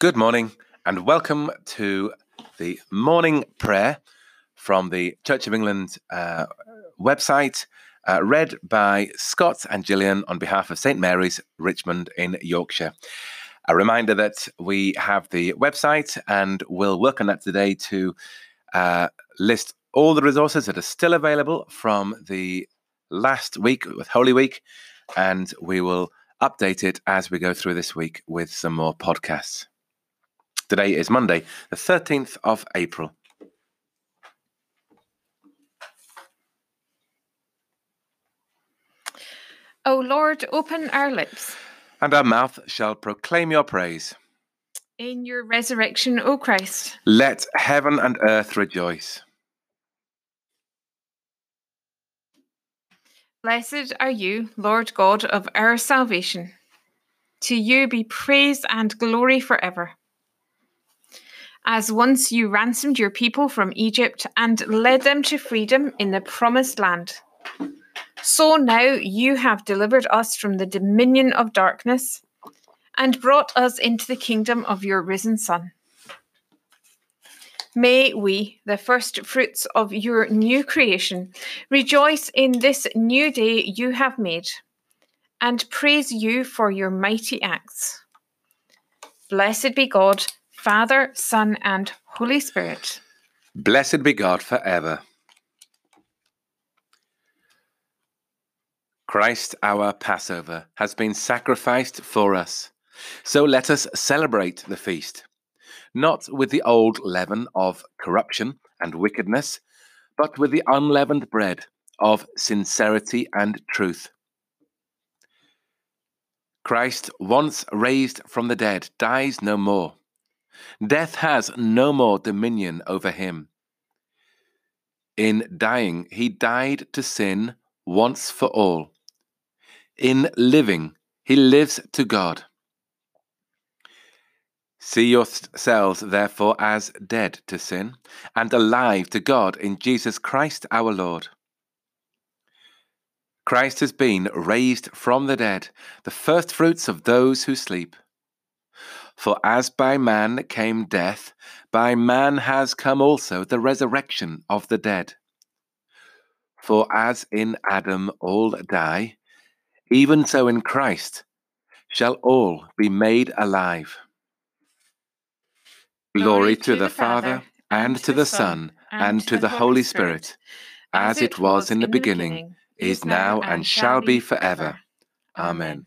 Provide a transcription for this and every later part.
Good morning and welcome to the morning prayer from the Church of England uh, website, uh, read by Scott and Gillian on behalf of St Mary's, Richmond in Yorkshire. A reminder that we have the website and we'll work on that today to uh, list all the resources that are still available from the last week with Holy Week, and we will update it as we go through this week with some more podcasts. Today is Monday, the 13th of April. O Lord, open our lips. And our mouth shall proclaim your praise. In your resurrection, O Christ. Let heaven and earth rejoice. Blessed are you, Lord God of our salvation. To you be praise and glory forever. As once you ransomed your people from Egypt and led them to freedom in the promised land, so now you have delivered us from the dominion of darkness and brought us into the kingdom of your risen Son. May we, the first fruits of your new creation, rejoice in this new day you have made and praise you for your mighty acts. Blessed be God Father, Son, and Holy Spirit. Blessed be God forever. Christ, our Passover, has been sacrificed for us. So let us celebrate the feast, not with the old leaven of corruption and wickedness, but with the unleavened bread of sincerity and truth. Christ, once raised from the dead, dies no more. Death has no more dominion over him. In dying, he died to sin once for all. In living, he lives to God. See yourselves, therefore, as dead to sin and alive to God in Jesus Christ our Lord. Christ has been raised from the dead, the firstfruits of those who sleep. For as by man came death, by man has come also the resurrection of the dead. For as in Adam all die, even so in Christ shall all be made alive. Glory to the Father, and to the Son, and to the Holy Spirit, as it was in the beginning, is now, and shall be forever. Amen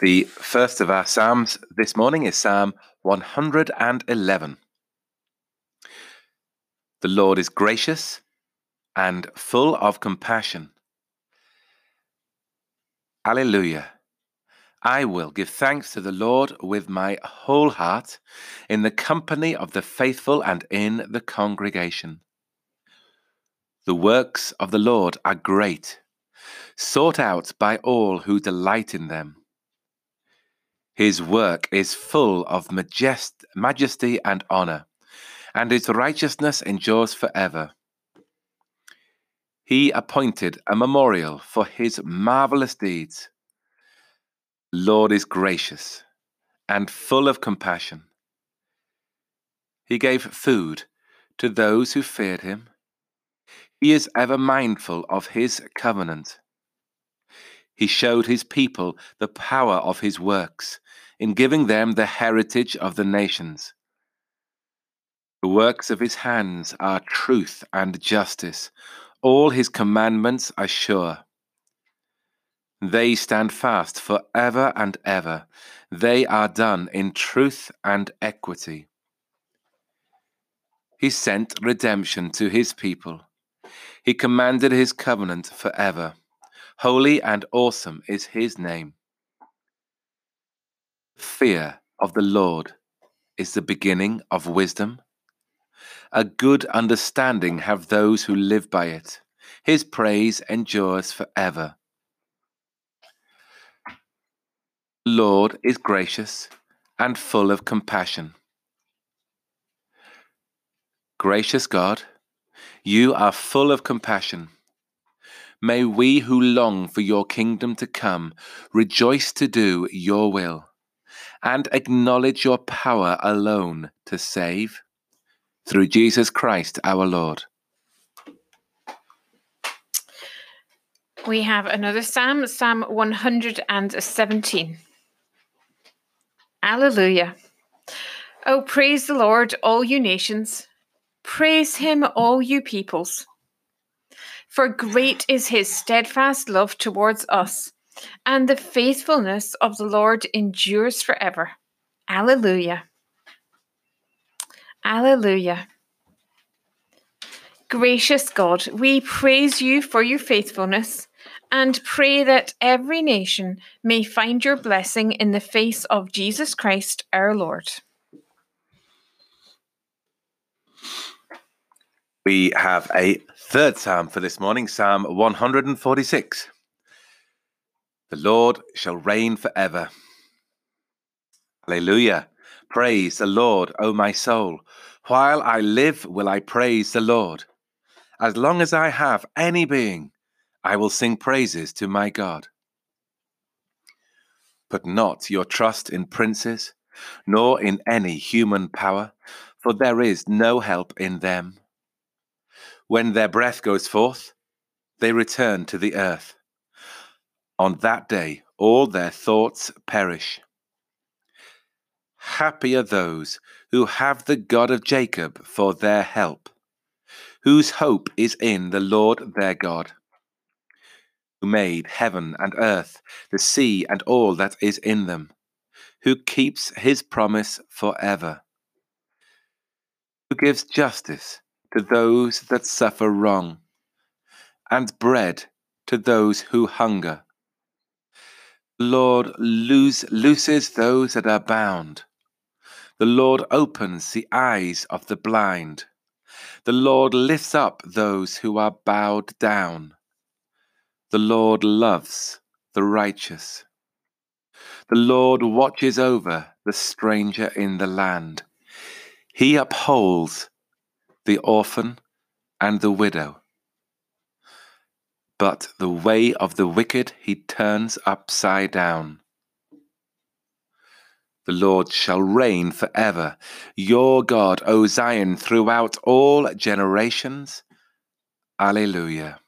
The first of our Psalms this morning is Psalm 111. The Lord is gracious and full of compassion. Alleluia. I will give thanks to the Lord with my whole heart, in the company of the faithful and in the congregation. The works of the Lord are great, sought out by all who delight in them. His work is full of majest- majesty and honor, and his righteousness endures forever. He appointed a memorial for his marvelous deeds. Lord is gracious and full of compassion. He gave food to those who feared him. He is ever mindful of his covenant. He showed his people the power of his works in giving them the heritage of the nations. The works of his hands are truth and justice. All his commandments are sure. They stand fast for ever and ever. They are done in truth and equity. He sent redemption to his people. He commanded his covenant forever. Holy and awesome is his name. Fear of the Lord is the beginning of wisdom. A good understanding have those who live by it. His praise endures forever. Lord is gracious and full of compassion. Gracious God, you are full of compassion. May we who long for your kingdom to come rejoice to do your will and acknowledge your power alone to save through Jesus Christ our Lord. We have another psalm, Psalm 117. Alleluia. Oh, praise the Lord, all you nations. Praise him, all you peoples. For great is his steadfast love towards us, and the faithfulness of the Lord endures forever. Alleluia. Alleluia. Gracious God, we praise you for your faithfulness and pray that every nation may find your blessing in the face of Jesus Christ our Lord. We have a third psalm for this morning, Psalm 146. The Lord shall reign forever. Hallelujah. Praise the Lord, O my soul. While I live, will I praise the Lord. As long as I have any being, I will sing praises to my God. Put not your trust in princes, nor in any human power, for there is no help in them. When their breath goes forth, they return to the earth. On that day, all their thoughts perish. Happy are those who have the God of Jacob for their help, whose hope is in the Lord their God who made heaven and earth, the sea and all that is in them, who keeps his promise forever, who gives justice to those that suffer wrong, and bread to those who hunger. The Lord loose, looses those that are bound. The Lord opens the eyes of the blind. The Lord lifts up those who are bowed down. The Lord loves the righteous. The Lord watches over the stranger in the land. He upholds the orphan and the widow. But the way of the wicked he turns upside down. The Lord shall reign forever, your God, O Zion, throughout all generations. Alleluia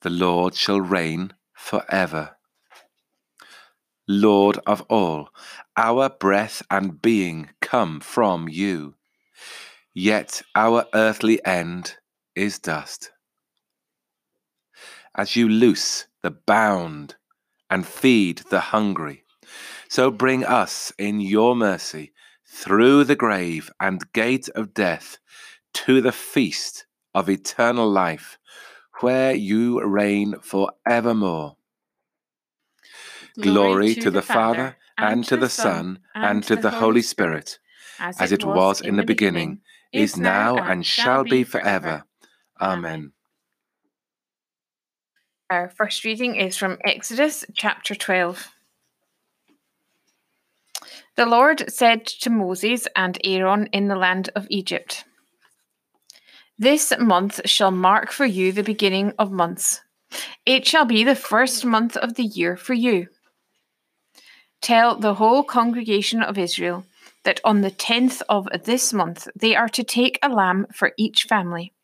the Lord shall reign for forever. Lord of all, our breath and being come from you, yet our earthly end is dust. As you loose the bound and feed the hungry, so bring us in your mercy through the grave and gate of death to the feast of eternal life where you reign for evermore. Glory, Glory to, to, the, Father, and to the Son, and to the Holy Spirit, as, as it was in the beginning, is now, and shall be forever. Amen. Our first reading is from Exodus chapter 12. The Lord said to Moses and Aaron in the land of Egypt, this month shall mark for you the beginning of months. It shall be the first month of the year for you. Tell the whole congregation of Israel that on the tenth of this month they are to take a lamb for each family,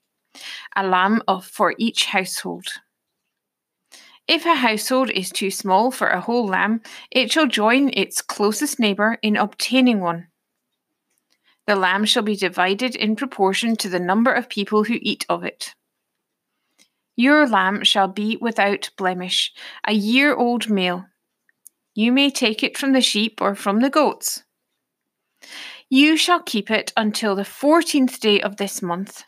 a lamb of, for each household. If a household is too small for a whole lamb, it shall join its closest neighbour in obtaining one. The lamb shall be divided in proportion to the number of people who eat of it. Your lamb shall be without blemish, a year old male. You may take it from the sheep or from the goats. You shall keep it until the fourteenth day of this month.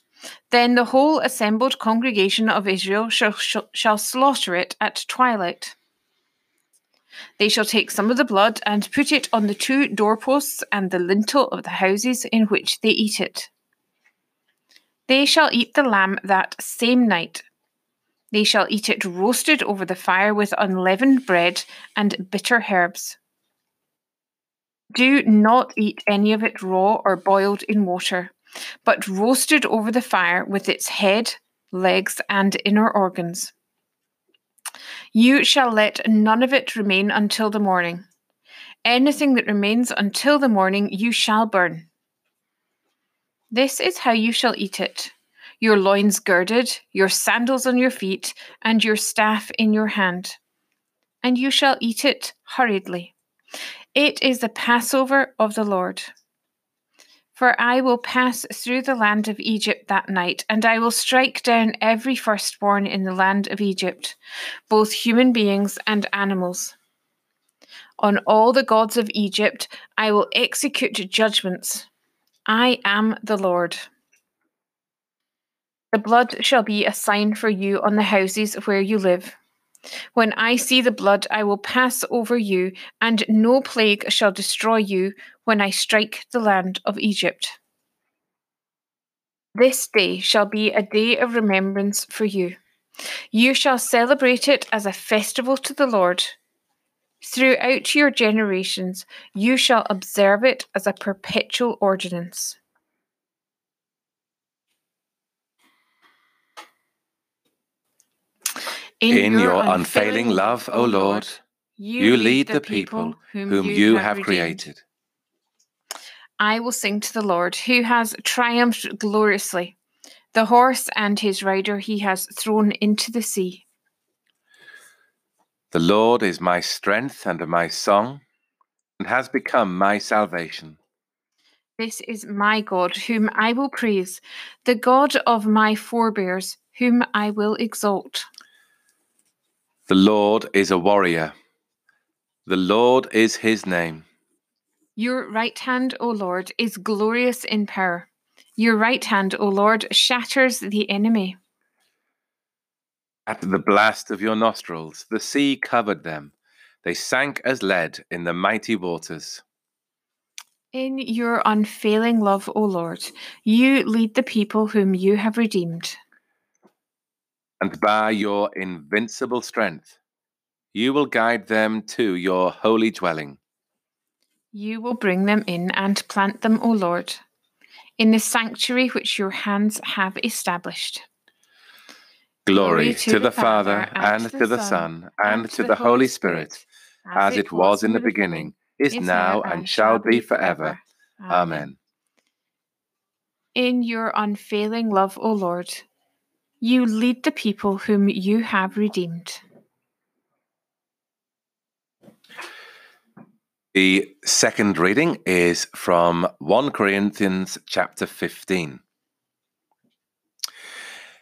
Then the whole assembled congregation of Israel shall, shall, shall slaughter it at twilight. They shall take some of the blood and put it on the two doorposts and the lintel of the houses in which they eat it. They shall eat the lamb that same night. They shall eat it roasted over the fire with unleavened bread and bitter herbs. Do not eat any of it raw or boiled in water, but roasted over the fire with its head, legs, and inner organs. You shall let none of it remain until the morning. Anything that remains until the morning you shall burn. This is how you shall eat it your loins girded, your sandals on your feet, and your staff in your hand. And you shall eat it hurriedly. It is the Passover of the Lord. For I will pass through the land of Egypt that night, and I will strike down every firstborn in the land of Egypt, both human beings and animals. On all the gods of Egypt I will execute judgments. I am the Lord. The blood shall be a sign for you on the houses where you live. When I see the blood, I will pass over you, and no plague shall destroy you when I strike the land of Egypt. This day shall be a day of remembrance for you. You shall celebrate it as a festival to the Lord. Throughout your generations, you shall observe it as a perpetual ordinance. In, In your, unfailing love, O Lord, you lead the people whom you have created. I will sing to the Lord, who has triumphed gloriously. The horse and his rider he has thrown into the sea. The Lord is my strength and my song, and has become my salvation. This is my God, whom I will praise, the God of my forebears, whom I will exalt. The Lord is a warrior. The Lord is his name. Your right hand, O Lord, is glorious in power. Your right hand, O Lord, shatters the enemy. At the blast of your nostrils, the sea covered them. They sank as lead in the mighty waters. In your unfailing love, O Lord, you lead the people whom you have redeemed. And by your invincible strength, you will guide them to your holy dwelling. You will bring them in and plant them, O Lord, in the sanctuary which your hands have established. Glory, Glory to, to, the, Father, and, and to the Son, and, and to the Holy Spirit, Spirit as it was in the beginning, is now, and shall be forever. Amen. In your unfailing love, O Lord, you lead the people whom you have redeemed. The second reading is from 1 Corinthians chapter 15.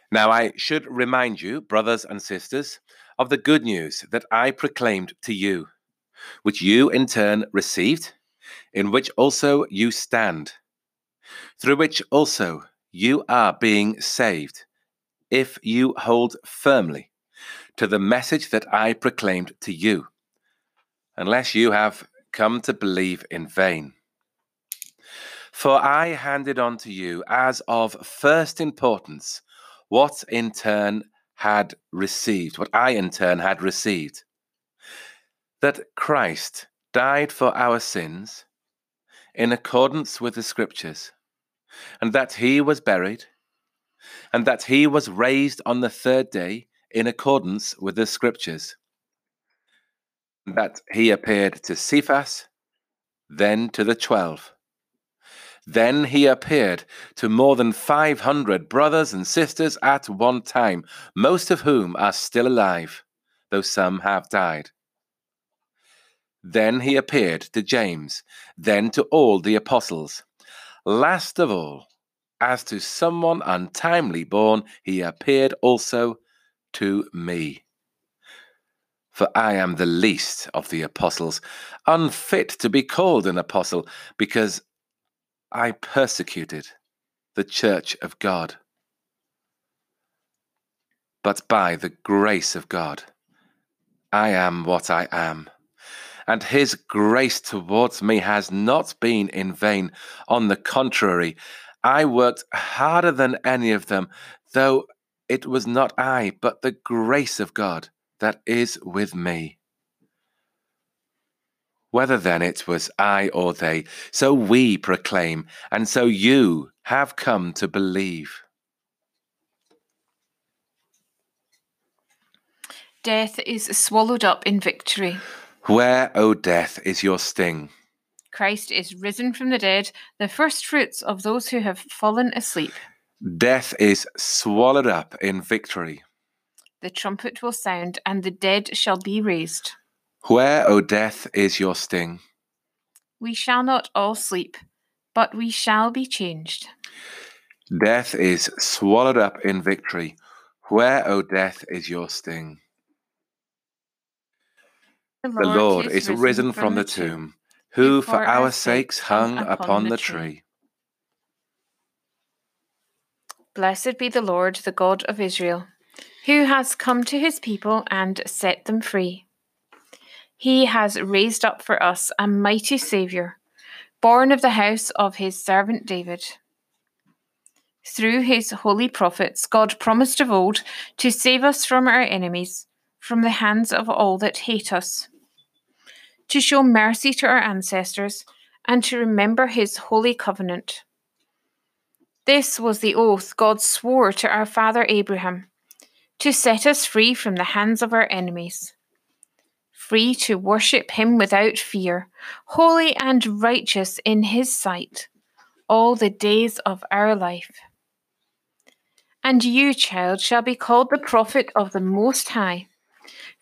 Now, I should remind you, brothers and sisters, of the good news that I proclaimed to you, which you in turn received, in which also you stand, through which also you are being saved, if you hold firmly to the message that I proclaimed to you, unless you have come to believe in vain. For I handed on to you as of first importance what in turn had received, what I in turn had received, that Christ died for our sins in accordance with the Scriptures, and that he was buried, and that he was raised on the third day in accordance with the Scriptures that he appeared to Cephas, then to the twelve. Then he appeared to more than 500 brothers and sisters at one time, most of whom are still alive, though some have died. Then he appeared to James, then to all the apostles. Last of all, as to someone untimely born, he appeared also to me for I am the least of the apostles, unfit to be called an apostle, because I persecuted the church of God. But by the grace of God, I am what I am, and his grace towards me has not been in vain. On the contrary, I worked harder than any of them, though it was not I, but the grace of God that is with me. Whether then it was I or they, so we proclaim, and so you have come to believe. Death is swallowed up in victory. Where, O death, is your sting? Christ is risen from the dead, the first fruits of those who have fallen asleep. Death is swallowed up in victory. The trumpet will sound, and the dead shall be raised. Where, O death, is your sting? We shall not all sleep, but we shall be changed. Death is swallowed up in victory. Where, O death, is your sting? The Lord is risen from the tomb, who for our sakes hung upon the tree. Blessed be the Lord, the God of Israel, who has come to his people and set them free. He has raised up for us a mighty Saviour, born of the house of his servant David. Through his holy prophets, God promised of old to save us from our enemies, from the hands of all that hate us to show mercy to our ancestors, and to remember his holy covenant. This was the oath God swore to our father Abraham to set us free from the hands of our enemies, free to worship him without fear, holy and righteous in his sight, all the days of our life. And you, child, shall be called the prophet of the Most High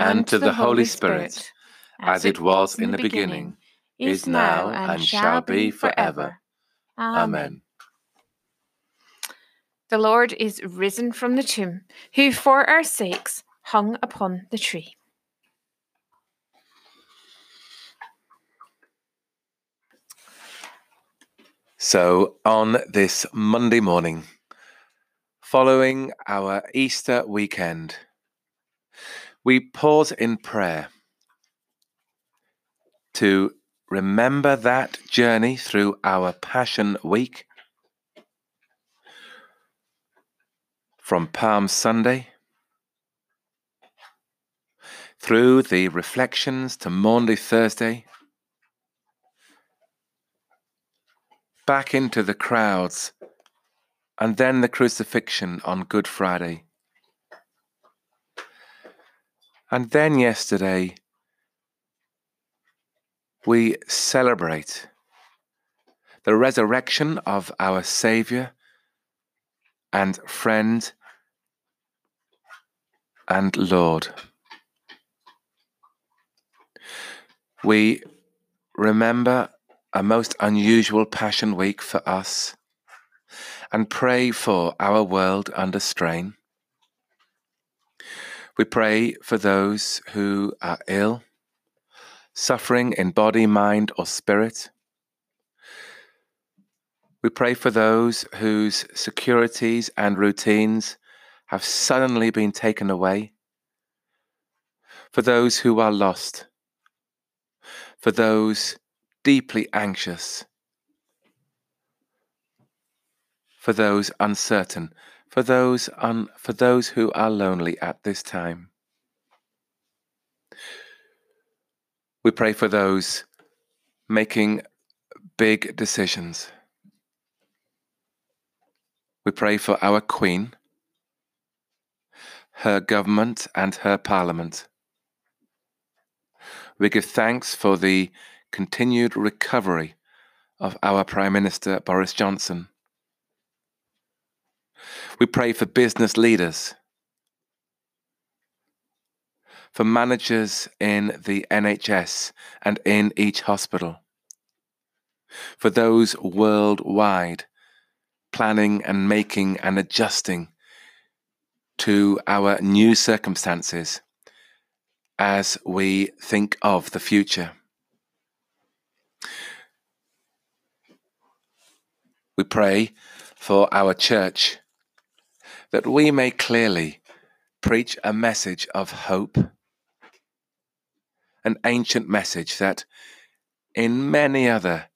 and to the Holy Spirit, as it was in the beginning, is now, and shall be forever. Amen. The Lord is risen from the tomb, who for our sakes hung upon the tree. So, on this Monday morning, following our Easter weekend, we pause in prayer to remember that journey through our Passion Week from Palm Sunday through the reflections to Maundy Thursday, back into the crowds, and then the crucifixion on Good Friday. And then yesterday, we celebrate the resurrection of our Saviour and friend and Lord. We remember a most unusual Passion Week for us and pray for our world under strain. We pray for those who are ill, suffering in body, mind, or spirit. We pray for those whose securities and routines have suddenly been taken away, for those who are lost, for those deeply anxious, for those uncertain for those un, for those who are lonely at this time. We pray for those making big decisions. We pray for our Queen, her government, and her parliament. We give thanks for the continued recovery of our Prime Minister Boris Johnson we pray for business leaders, for managers in the NHS and in each hospital, for those worldwide planning and making and adjusting to our new circumstances as we think of the future. We pray for our church that we may clearly preach a message of hope, an ancient message that in many other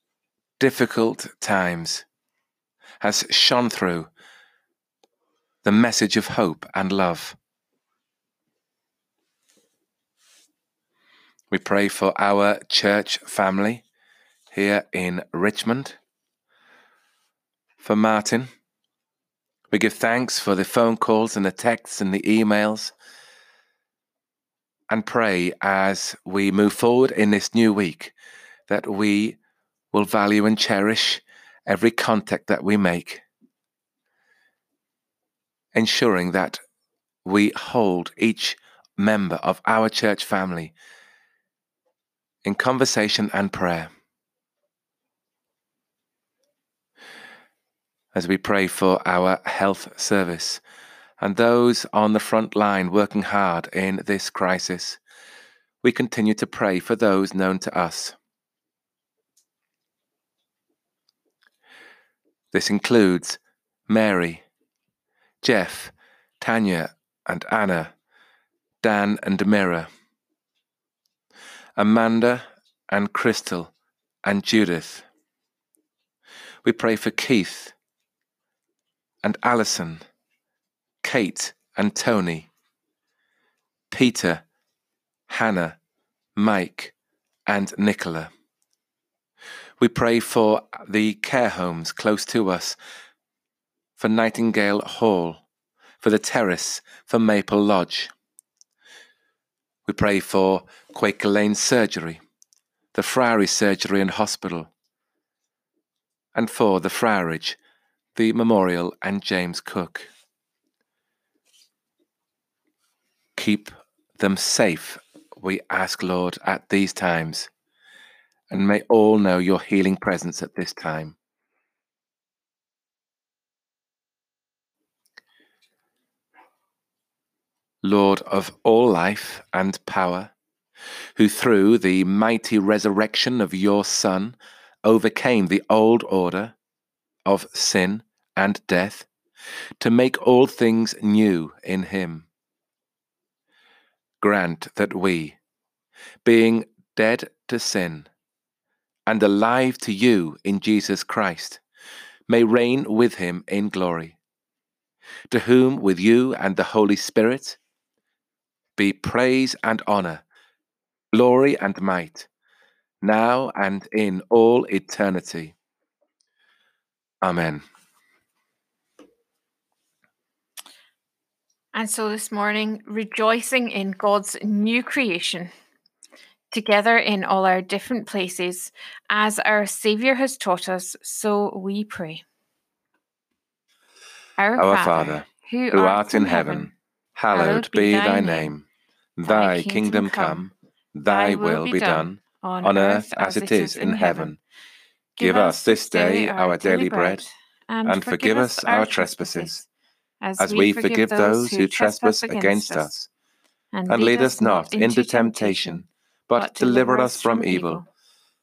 difficult times has shone through the message of hope and love. We pray for our church family here in Richmond. For Martin, we give thanks for the phone calls and the texts and the emails and pray as we move forward in this new week that we will value and cherish every contact that we make, ensuring that we hold each member of our church family in conversation and prayer. As we pray for our health service and those on the front line working hard in this crisis, we continue to pray for those known to us. This includes Mary, Jeff, Tanya, and Anna, Dan and Mira. Amanda and Crystal and Judith. We pray for Keith and Alison, Kate and Tony, Peter, Hannah, Mike, and Nicola. We pray for the care homes close to us, for Nightingale Hall, for the terrace, for Maple Lodge. We pray for Quaker Lane Surgery, the Friary Surgery and Hospital, and for the Friarage, the Memorial, and James Cook. Keep them safe, we ask, Lord, at these times, and may all know your healing presence at this time. Lord of all life and power, who through the mighty resurrection of your Son overcame the old order of sin and death, to make all things new in him. Grant that we, being dead to sin and alive to you in Jesus Christ, may reign with him in glory, to whom with you and the Holy Spirit be praise and honor, glory and might, now and in all eternity. Amen. And so this morning, rejoicing in God's new creation, together in all our different places, as our Saviour has taught us, so we pray. Our, our Father, who, who art, art in heaven hallowed be thy name. Thy kingdom come, thy will be done, on earth as it is in heaven. Give us this day our daily bread, and forgive us our trespasses, as we forgive those who trespass against us. And lead us not into temptation, but deliver us from evil.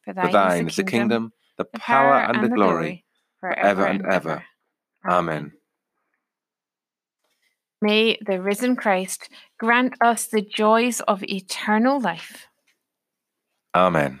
For thine is the kingdom, the power, and the glory, forever and ever. Amen. May the risen Christ grant us the joys of eternal life. Amen.